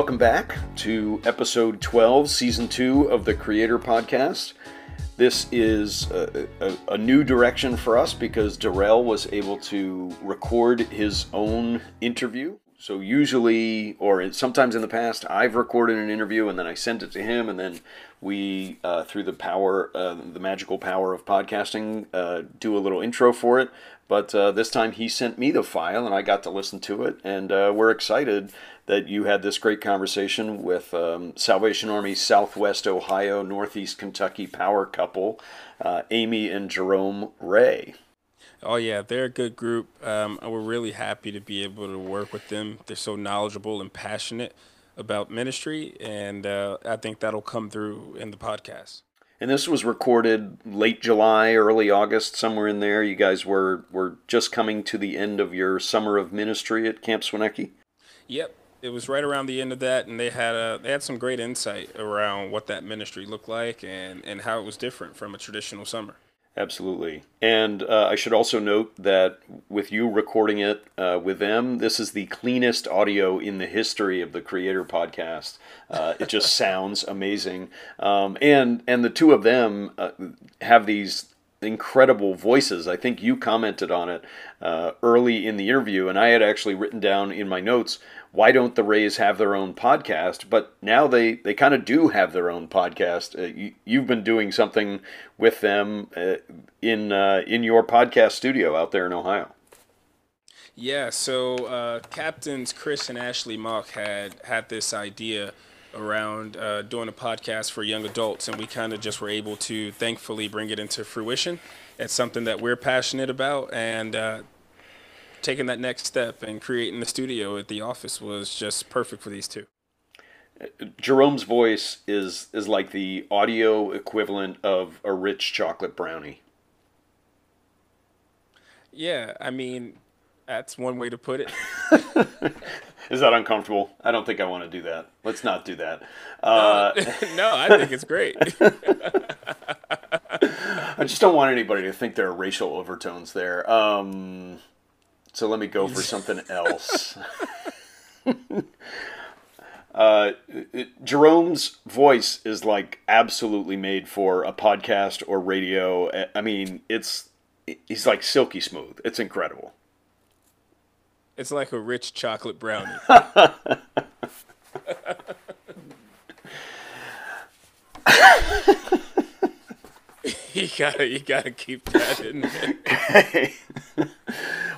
welcome back to episode 12, season 2 of the Creator Podcast. This is a, a, a, new direction for us because Darell was able to record his own interview. So, usually, or sometimes in the past, I've recorded an interview and then I sent it to him, and then we, uh, through the power, uh, the magical power of podcasting, uh, do a little intro for it. But uh, this time he sent me the file and I got to listen to it, and uh, we're excited that you had this great conversation with um, Salvation Army Southwest Ohio, Northeast Kentucky power couple, uh, Amy and Jerome Wray. Oh yeah, they're a good group. Um, we're really happy to be able to work with them. They're so knowledgeable and passionate about ministry, and uh, I think that'll come through in the podcast. And this was recorded late July, early August, somewhere in there. You guys were were just coming to the end of your summer of ministry at Camp Swoneky. Yep, it was right around the end of that, and they had a they had some great insight around what that ministry looked like and and how it was different from a traditional summer. Absolutely, and uh, I should also note that with you recording it uh, with them, this is the cleanest audio in the history of the Creator Podcast. Uh, it just sounds amazing, um, and and the two of them uh, have these incredible voices. I think you commented on it uh, early in the interview, and I had actually written down in my notes, why don't the Wrays have their own podcast? But now they, they kind of do have their own podcast. Uh, you, have been doing something with them uh, in uh, in your podcast studio out there in Ohio. Yeah, so uh, captains Chris and Ashley Mock had had this idea around uh, doing a podcast for young adults, and we kind of just were able to thankfully bring it into fruition. It's something that we're passionate about, and uh, taking that next step and creating the studio at the office was just perfect for these two. Jerome's voice is is like the audio equivalent of a rich chocolate brownie. Yeah, I mean, that's one way to put it. Is that uncomfortable? I don't think I want to do that. Let's not do that. Uh, no, I think it's great. I just don't want anybody to think there are racial overtones there. Um, so let me go for something else. Uh, Jerome's voice is like absolutely made for a podcast or radio. I mean, it's he's like silky smooth. It's incredible. It's like a rich chocolate brownie. you gotta, you gotta keep that in there. Okay.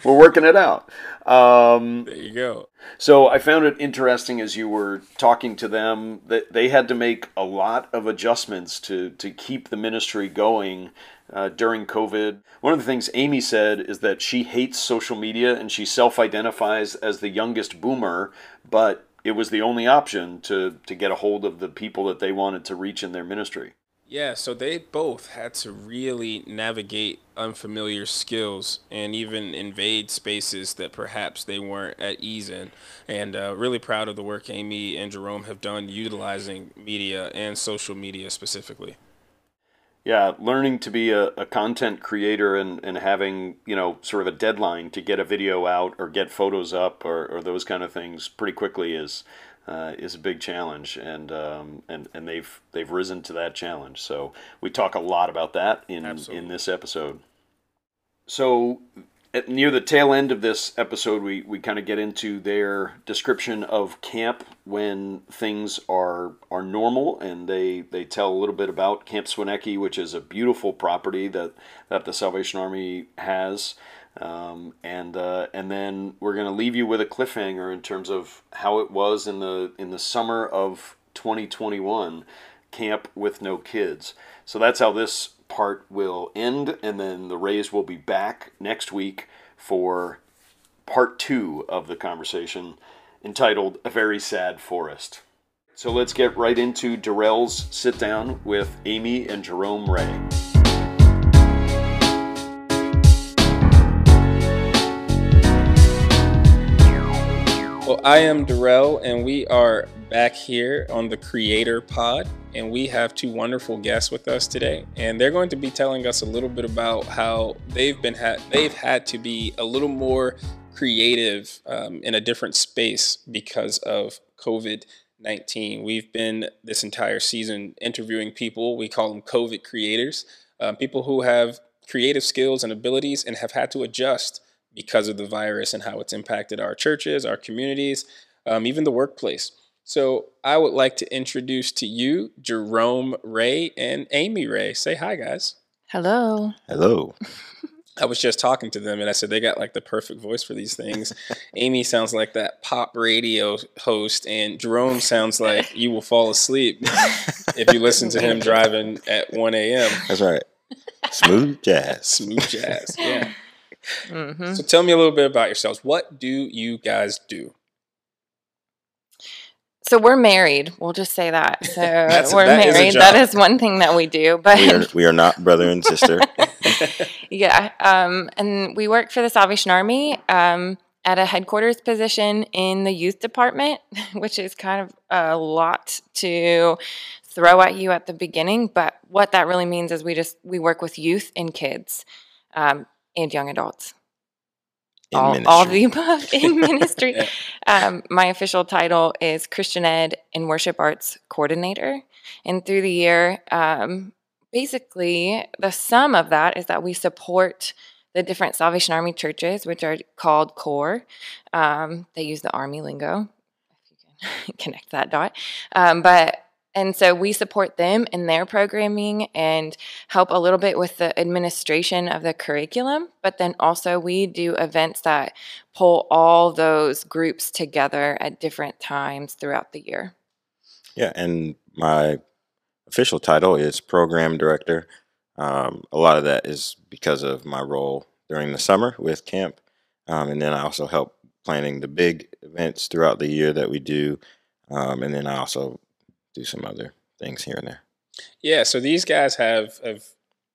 We're working it out. Um, there you go. So I found it interesting as you were talking to them that they had to make a lot of adjustments to to keep the ministry going uh, during COVID. One of the things Amy said is that she hates social media and she self identifies as the youngest boomer, but it was the only option to, to get a hold of the people that they wanted to reach in their ministry. Yeah, so they both had to really navigate unfamiliar skills and even invade spaces that perhaps they weren't at ease in. And uh, really proud of the work Amy and Jerome have done utilizing media and social media specifically. Yeah, learning to be a, a content creator and, and having, you know, sort of a deadline to get a video out or get photos up or, or those kind of things pretty quickly is uh, is a big challenge, and um, and and they've they've risen to that challenge. So we talk a lot about that in Absolutely. in this episode. So at, near the tail end of this episode, we, we kind of get into their description of camp when things are are normal, and they, they tell a little bit about Camp Swoneky, which is a beautiful property that, that the Salvation Army has. Um, and uh, and then we're going to leave you with a cliffhanger in terms of how it was in the in the summer of 2021, camp with no kids. So that's how this part will end, and then the Wrays will be back next week for part two of the conversation entitled A Very Sad Forest. So let's get right into Darell's sit down with Amy and Jerome Wray. Well, I am Darrell, and we are back here on the Creator Pod, and we have two wonderful guests with us today, and they're going to be telling us a little bit about how they've been ha- they've had to be a little more creative um, in a different space because of COVID 19. We've been this entire season interviewing people, we call them COVID creators, um, people who have creative skills and abilities and have had to adjust because of the virus and how it's impacted our churches, our communities, um, even the workplace. So I would like to introduce to you Jerome Wray and Amy Wray. Say hi, guys. Hello. Hello. I was just talking to them and I said they got like the perfect voice for these things. Amy sounds like that pop radio host, and Jerome sounds like you will fall asleep if you listen to him driving at 1 a.m. That's right. Smooth jazz. Smooth jazz. Yeah. Mm-hmm. So tell me a little bit about yourselves. What do you guys do? So we're married. We'll just say that. So we're that married. Is that is one thing that we do. But we are, we are not brother and sister. yeah, um, and we work for the Salvation Army um, at a headquarters position in the youth department, which is kind of a lot to throw at you at the beginning. But what that really means is we just we work with youth and kids um, and young adults all, all, of the above in ministry. um, my official title is Christian Ed and Worship Arts Coordinator. And through the year, um, basically, the sum of that is that we support the different Salvation Army churches, which are called corps. Um, they use the Army lingo, if you can connect that dot. Um, but and so we support them in their programming and help a little bit with the administration of the curriculum. But then also, we do events that pull all those groups together at different times throughout the year. Yeah, and my official title is program director. Um, a lot of that is because of my role during the summer with camp. Um, and then I also help planning the big events throughout the year that we do. Um, and then I also do some other things here and there. Yeah, so these guys have have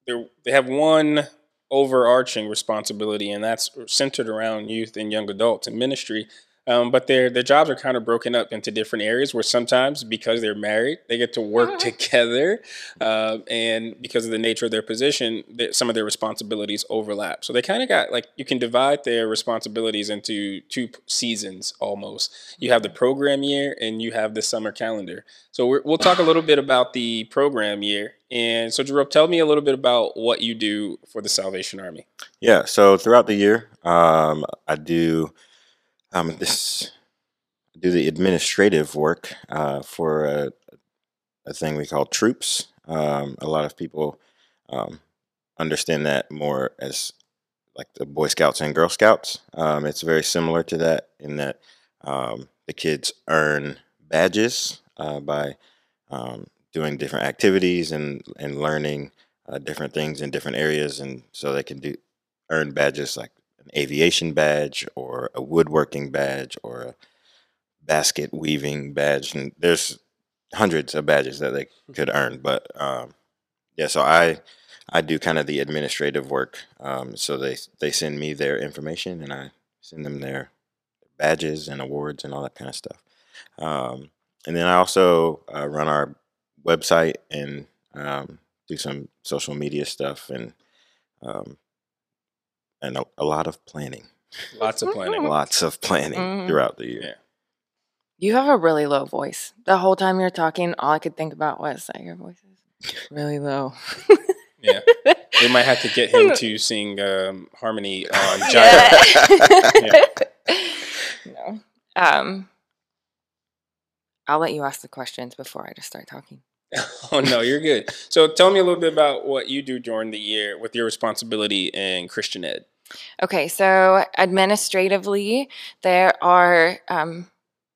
they they have one overarching responsibility, and that's centered around youth and young adults and ministry. Um, but their their jobs are kind of broken up into different areas where sometimes because they're married they get to work uh-huh. together, uh, and because of the nature of their position, some of their responsibilities overlap. So they kind of got like you can divide their responsibilities into two seasons almost. You have the program year and you have the summer calendar. So we will talk a little bit about the program year. And so, Jerome, tell me a little bit about what you do for the Salvation Army. Yeah. So throughout the year, um, I do um, this do the administrative work uh, for a, a, thing we call troops. Um, a lot of people um, understand that more as like the Boy Scouts and Girl Scouts. Um, it's very similar to that in that um, the kids earn badges uh, by um, doing different activities and and learning uh, different things in different areas, and so they can do earn badges like an aviation badge or a woodworking badge or a basket weaving badge. And there's hundreds of badges that they could earn. But um, yeah, so I I do kind of the administrative work. Um, so they they send me their information and I send them their badges and awards and all that kind of stuff. Um, and then I also uh, run our website and um, do some social media stuff and um, and a, a lot of planning. Lots of planning. Lots of planning mm-hmm. throughout the year. Yeah. You have a really low voice. The whole time you're talking, all I could think about was that your voice is really low. yeah. We might have to get him to sing um, harmony on Giant. yeah. No. Um, I'll let you ask the questions before I just start talking. oh no, you're good. So tell me a little bit about what you do during the year with your responsibility in Christian Ed. Okay, so administratively, there are um,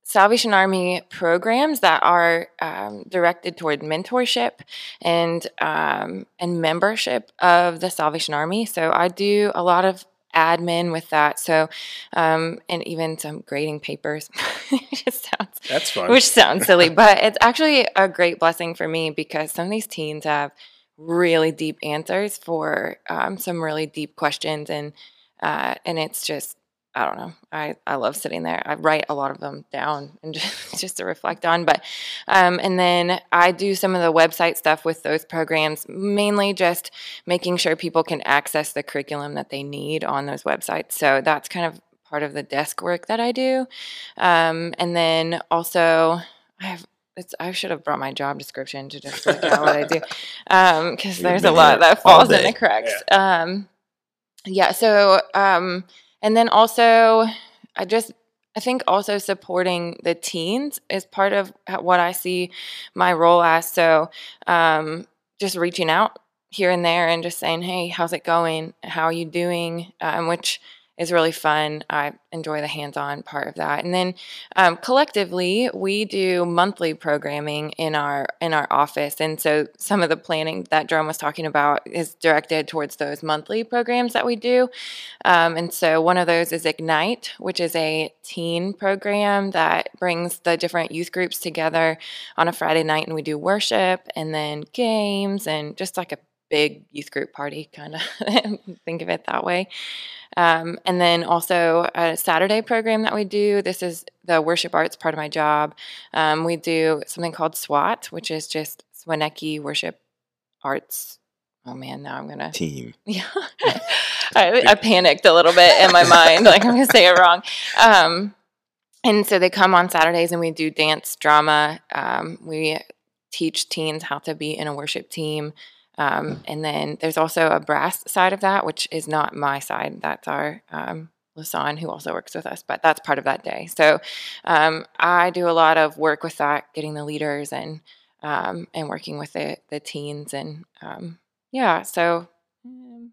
Salvation Army programs that are um, directed toward mentorship and um, and membership of the Salvation Army. So I do a lot of admin with that. So, um, and even some grading papers. it just sounds that's fun. Which sounds silly, but it's actually a great blessing for me because some of these teens have really deep answers for um, some really deep questions, and uh, and it's just I don't know. I, I love sitting there. I write a lot of them down and just, just to reflect on. But um, and then I do some of the website stuff with those programs, mainly just making sure people can access the curriculum that they need on those websites. So that's kind of part of the desk work that I do. Um, and then also I have it's I should have brought my job description to just look at what I do, because You've there's a lot that falls in the cracks. Um, yeah. So, um, and then also, I just I think also supporting the teens is part of what I see my role as. So, um, just reaching out here and there and just saying, "Hey, how's it going? How are you doing?" Um, which is really fun. I enjoy the hands-on part of that. And then um, collectively, we do monthly programming in our in our office, and so some of the planning that Jerome was talking about is directed towards those monthly programs that we do. Um, and so one of those is Ignite, which is a teen program that brings the different youth groups together on a Friday night, and we do worship and then games and just like a big youth group party, kind of think of it that way. Um, and then also a Saturday program that we do. This is the worship arts part of my job. Um, we do something called SWAT, which is just Swoneky Worship Arts. Oh man, now I'm gonna Team. yeah. I, I panicked a little bit in my mind, like I'm gonna say it wrong. Um, and so they come on Saturdays and we do dance drama. Um, we teach teens how to be in a worship team. Um, and then there's also a brass side of that, which is not my side. That's our um, Lasan, who also works with us, but that's part of that day. So um, I do a lot of work with that, getting the leaders and um, and working with the the teens and um, yeah. So um,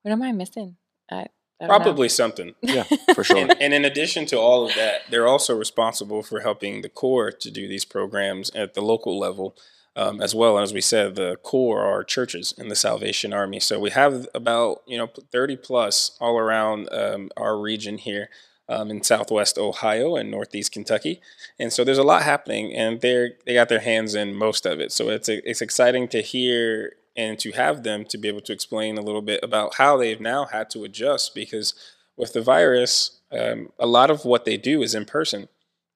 what am I missing? I, I don't know. Probably something. Yeah, for sure. And, and in addition to all of that, they're also responsible for helping the corps to do these programs at the local level um, as well. As we said, the corps are churches in the Salvation Army. So we have about you know 30 plus all around um, our region here. Um, in Southwest Ohio and Northeast Kentucky, and so there's a lot happening, and they're they got their hands in most of it. So it's it's exciting to hear and to have them to be able to explain a little bit about how they've now had to adjust because with the virus, um, a lot of what they do is in person.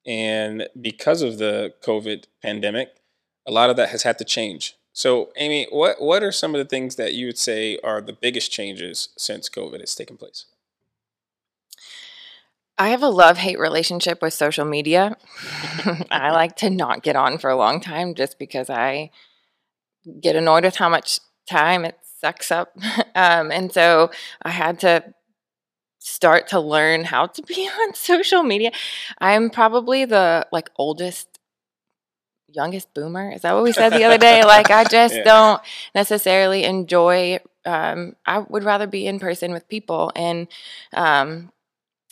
And because of the COVID pandemic, a lot of that has had to change. So, Amy, what, what are some of the things that you would say are the biggest changes since COVID has taken place? I have a love hate relationship with social media. I like to not get on for a long time just because I get annoyed with how much time it sucks up. Um, and so I had to start to learn how to be on social media. I'm probably the like oldest youngest boomer. Is that what we said the other day? Like I just Yeah. don't necessarily enjoy um I would rather be in person with people and um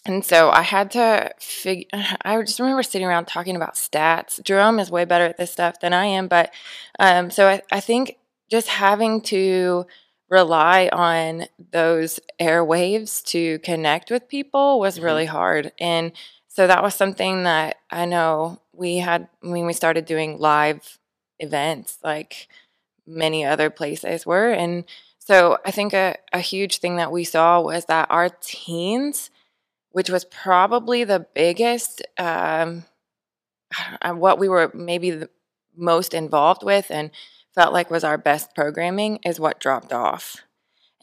and so I had to figure, I just remember sitting around talking about stats. Jerome is way better at this stuff than I am. But um, so I, I think just having to rely on those airwaves to connect with people was Mhm. really hard. And so that was something that I know we had when we started doing live events, like many other places were. And so I think a, a huge thing that we saw was that our teens, which was probably the biggest, um, uh, what we were maybe the most involved with and felt like was our best programming, is what dropped off.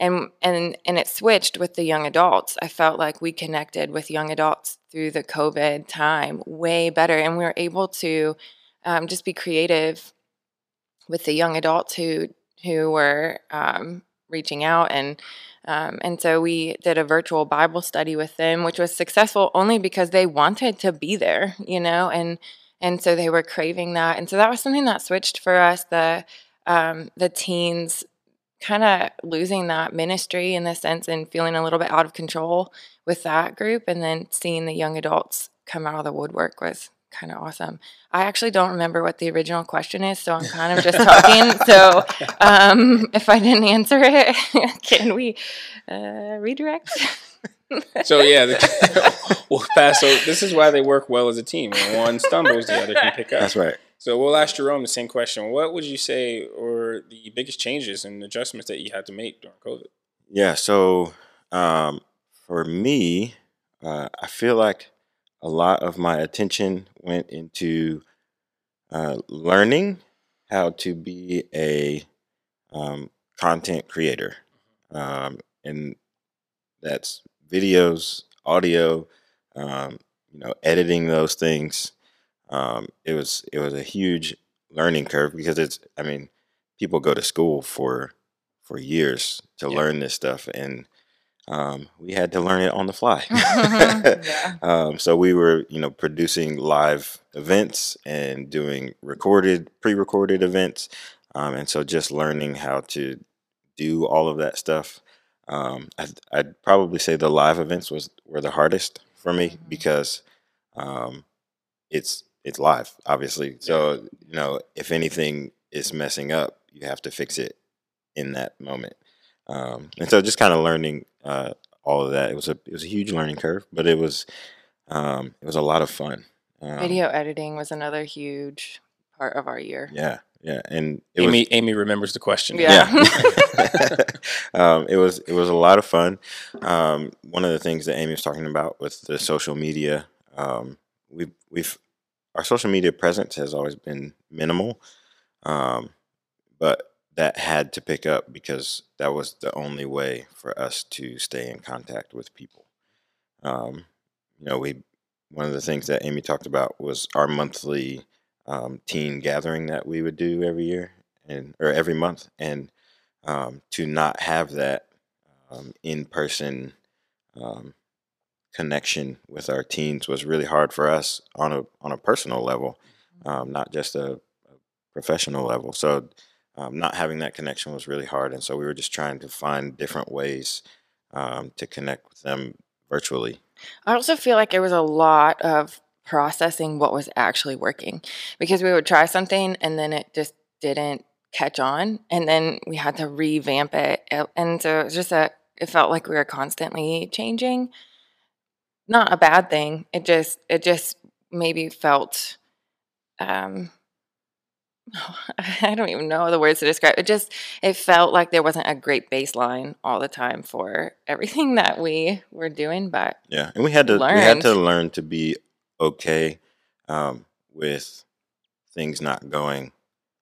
And, and and it switched with the young adults. I felt like we connected with young adults through the COVID time way better, and we were able to um, just be creative with the young adults who who were um, reaching out and um, and so we did a virtual Bible study with them, which was successful only because they wanted to be there, you know, and and so they were craving that, and so that was something that switched for us. The um, the teens kind of losing that ministry in the sense and feeling a little bit out of control with that group, and then seeing the young adults come out of the woodwork was kind of awesome. I actually don't remember what the original question is, so I'm kind of just talking. so um, if I didn't answer it, can we uh, redirect? So, yeah, the, we'll pass. So, this is why they work well as a team. When one stumbles, the other can pick up. That's right. So we'll ask Jerome the same question. What would you say were the biggest changes and adjustments that you had to make during COVID? Yeah. So um, for me, uh, I feel like a lot of my attention went into uh, learning how to be a um, content creator, um, and that's videos, audio, um, you know, editing those things. Um, it was it was a huge learning curve because it's I mean people go to school for for years to Yeah. learn this stuff and um, we had to learn it on the fly. Yeah. um, so we were you know producing live events and doing recorded pre-recorded events um, and so just learning how to do all of that stuff um, I'd, I'd probably say the live events was were the hardest for me Mhm. because um, it's it's live, obviously. So you know, if anything is messing up, you have to fix it in that moment. Um, and so just kind of learning uh, all of that. It was a it was a huge learning curve, but it was um, it was a lot of fun. Um, Video editing was another huge part of our year. Yeah, yeah, and it was Amy, Amy remembers the question. Yeah. yeah. um, it was it was a lot of fun. Um, one of the things that Amy was talking about with the social media, um, we've we've our social media presence has always been minimal, um, but that had to pick up because that was the only way for us to stay in contact with people. Um, you know, we one of the things that Amy talked about was our monthly um, teen gathering that we would do every year and or every month, and um, to not have that um, in person um, connection with our teens was really hard for us on a on a personal level, um, not just a, a professional level. So. Um, not having that connection was really hard, and so we were just trying to find different ways um, to connect with them virtually. I also feel like it was a lot of processing what was actually working because we would try something and then it just didn't catch on and then we had to revamp it and so it was just a it felt like we were constantly changing not a bad thing it just it just maybe felt um I don't even know the words to describe it just it felt like there wasn't a great baseline all the time for everything that we were doing but Yeah, and we had to we had to learn to be okay um, with things not going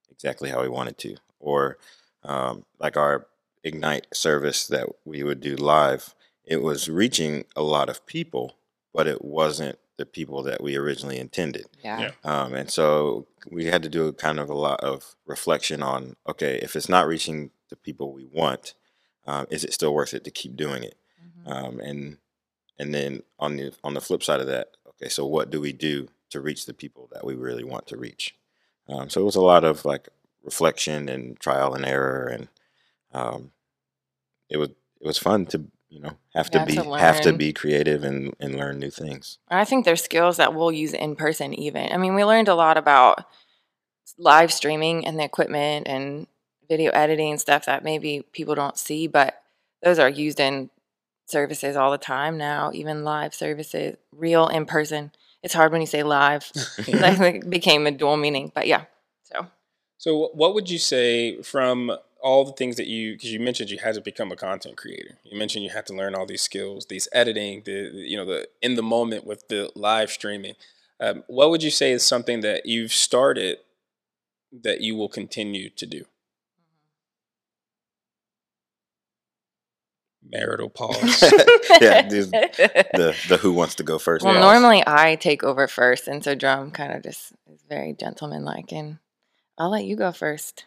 exactly how we wanted to, or um, like our ignite service that we would do live. It was reaching a lot of people, but it wasn't the people that we originally intended. yeah. Yeah. Um, and so we had to do a kind of a lot of reflection on okay, if it's not reaching the people we want, um, is it still worth it to keep doing it? Mhm. um, and and then on the on the flip side of that, okay, so what do we do to reach the people that we really want to reach? Um, so it was a lot of like reflection and trial and error, and um, it was it was fun to you know have to Yeah, be to have to be creative and and learn new things. I think there's skills that we'll use in person even. I mean, we learned a lot about live streaming and the equipment and video editing stuff that maybe people don't see, but those are used in services all the time now, even live services, real in person. It's hard when you say live. like it became a dual meaning, but yeah. So So, what would you say from all the things that you, because you mentioned you had to become a content creator. You mentioned you had to learn all these skills, these editing, the the- you know the in the moment with the live streaming. Um, what would you say is something that you've started that you will continue to do? Marital pause. yeah, these- the the who wants to go first? Well, Yeah. normally I take over first, and so drum kind of just is very gentlemanlike, and I'll let you go first.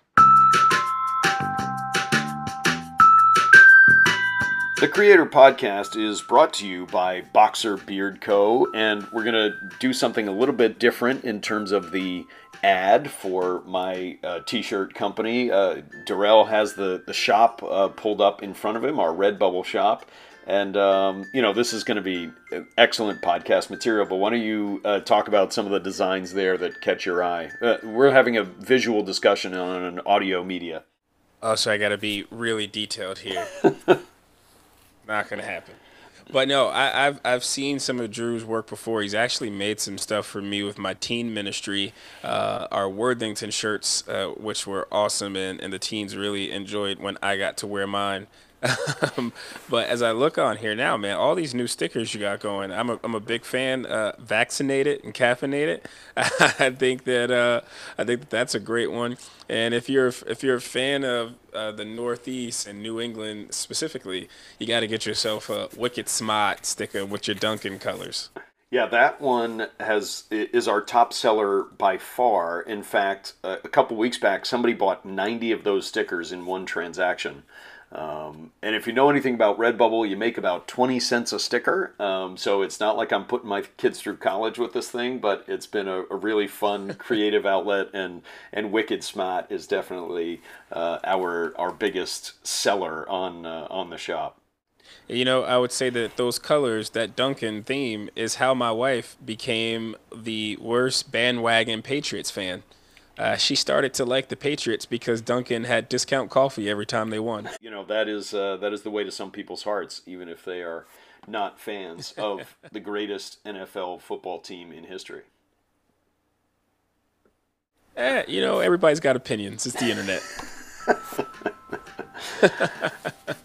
The Creator Podcast is brought to you by Boxer Beard Co., and we're going to do something a little bit different in terms of the ad for my uh, t-shirt company. Uh, Darell has the, the shop uh, pulled up in front of him, our Redbubble shop. And, um, you know, this is going to be excellent podcast material, but why don't you uh, talk about some of the designs there that catch your eye? Uh, we're having a visual discussion on an audio media. Oh, so I got to be really detailed here. Not gonna happen. But no, I, I've I've seen some of Drew's work before. He's actually made some stuff for me with my teen ministry, uh, our Worthington shirts, uh, which were awesome, and, and the teens really enjoyed when I got to wear mine. Um, but as I look on here now, man, all these new stickers you got going, I'm a, I'm a big fan. Uh, vaccinated and caffeinated. I think that uh, I think that that's a great one. And if you're if you're a fan of uh, the Northeast and New England specifically, you got to get yourself a Wicked Smart sticker with your Dunkin' colors. Yeah, that one has is our top seller by far. In fact, a, a couple weeks back, somebody bought 90 of those stickers in one transaction. Um, and if you know anything about Redbubble, you make about 20 cents a sticker. Um, so it's not like I'm putting my kids through college with this thing, but it's been a, a really fun, creative outlet. And, and Wicked Smart is definitely uh, our, our biggest seller on, uh, on the shop. You know, I would say that those colors, that Dunkin' theme, is how my wife became the worst bandwagon Patriots fan. Uh, she started to like the Patriots because Dunkin' had discount coffee every time they won. You know that is uh, that is the way to some people's hearts, even if they are not fans of the greatest NFL football team in history. Eh, you know, everybody's got opinions. It's the internet.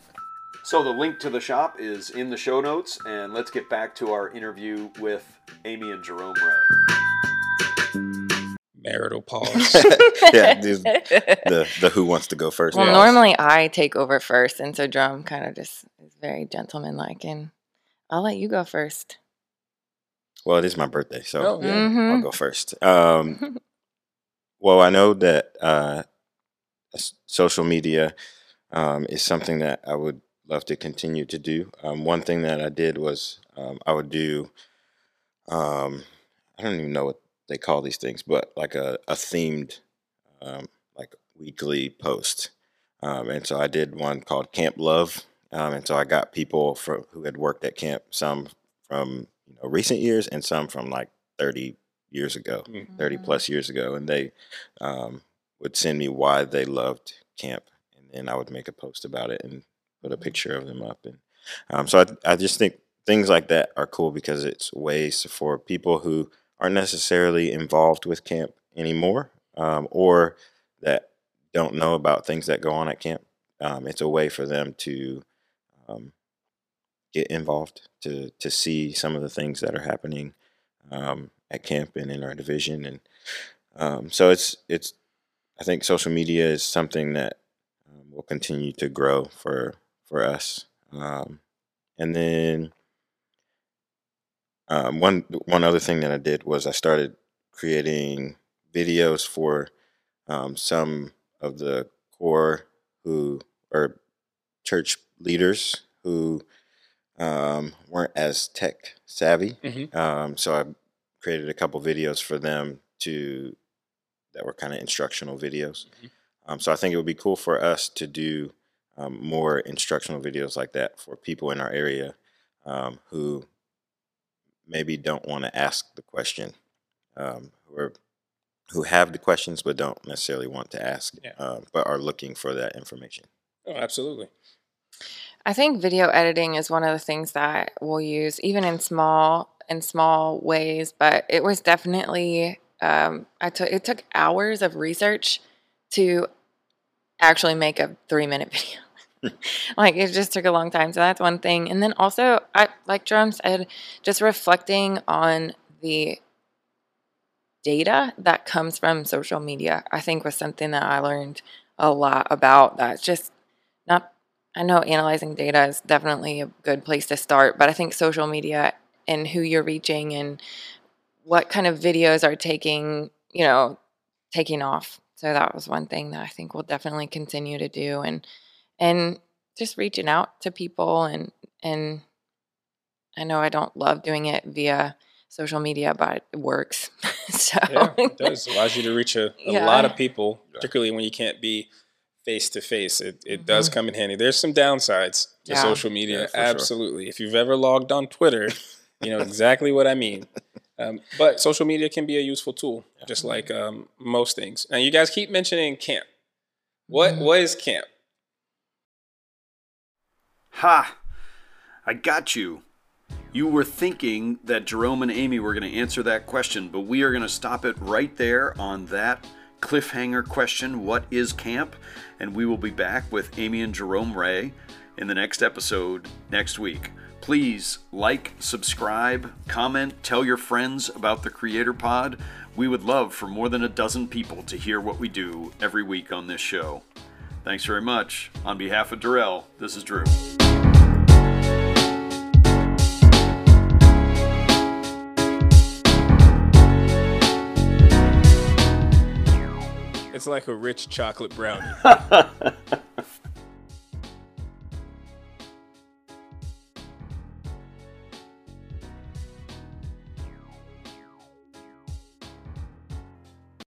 So the link to the shop is in the show notes, and let's get back to our interview with Amy and Jerome Wray. Marital pause. yeah, the the who wants to go first. Well, normally I take over first, and so Drum kind of just is very gentlemanlike, and I'll let you go first. Well, it is my birthday, so Oh, yeah. Mhm. I'll go first. Um, well, I know that uh, social media um, is something that I would love to continue to do. Um, one thing that I did was um, I would do, um, I don't even know what they call these things, but like a, a themed, um, like weekly post. Um, and so I did one called Camp Love. Um, and so I got people for, who had worked at camp, some from you know recent years and some from like 30 years ago, Mm. 30 plus years ago. And they um, would send me why they loved camp. And then I would make a post about it and put a picture of them up. And um, so I, I just think things like that are cool because it's ways for people who aren't necessarily involved with camp anymore um, or that don't know about things that go on at camp. Um, it's a way for them to um, get involved, to to see some of the things that are happening um, at camp and in our division, and um, so it's it's. I think social media is something that um, will continue to grow for for us, and then um, one one other thing that I did was I started creating videos for um, some of the corps who are church leaders who um, weren't as tech savvy. Mhm. Um, so I created a couple videos for them to that were kind of instructional videos. Mhm. Um, so I think it would be cool for us to do um, more instructional videos like that for people in our area um, who maybe don't want to ask the question, um, who are who have the questions but don't necessarily want to ask, Yeah. um, but are looking for that information. Oh, absolutely. I think video editing is one of the things that we'll use, even in small in small ways. But it was definitely um, I took it took hours of research to actually make a three minute video. like it just took a long time. So that's one thing. And then also, I like Jerome said, just reflecting on the data that comes from social media. I think was something that I learned a lot about. That's just not I know analyzing data is definitely a good place to start, but I think social media and who you're reaching and what kind of videos are taking, you know, taking off. So that was one thing that I think we'll definitely continue to do and and just reaching out to people and and I know I don't love doing it via social media, but it works. so Yeah, it does. Allows you to reach a, a Yeah. lot of people, particularly when you can't be face to face. It it does come in handy. There's some downsides to Yeah. social media. Yeah, for sure. Absolutely. If you've ever logged on Twitter, you know exactly what I mean. Um, but social media can be a useful tool, just like um, most things. Now, you guys keep mentioning camp. What Mhm. what is camp? Ha! I got you. You were thinking that Jerome and Amy were going to answer that question, but we are going to stop it right there on that cliffhanger question What is camp? And we will be back with Amy and Jerome Wray in the next episode next week. Please like, subscribe, comment, tell your friends about the Creator Pod. We would love for more than a dozen people to hear what we do every week on this show. Thanks very much. On behalf of Darell, this is Drew. It's like a rich chocolate brownie.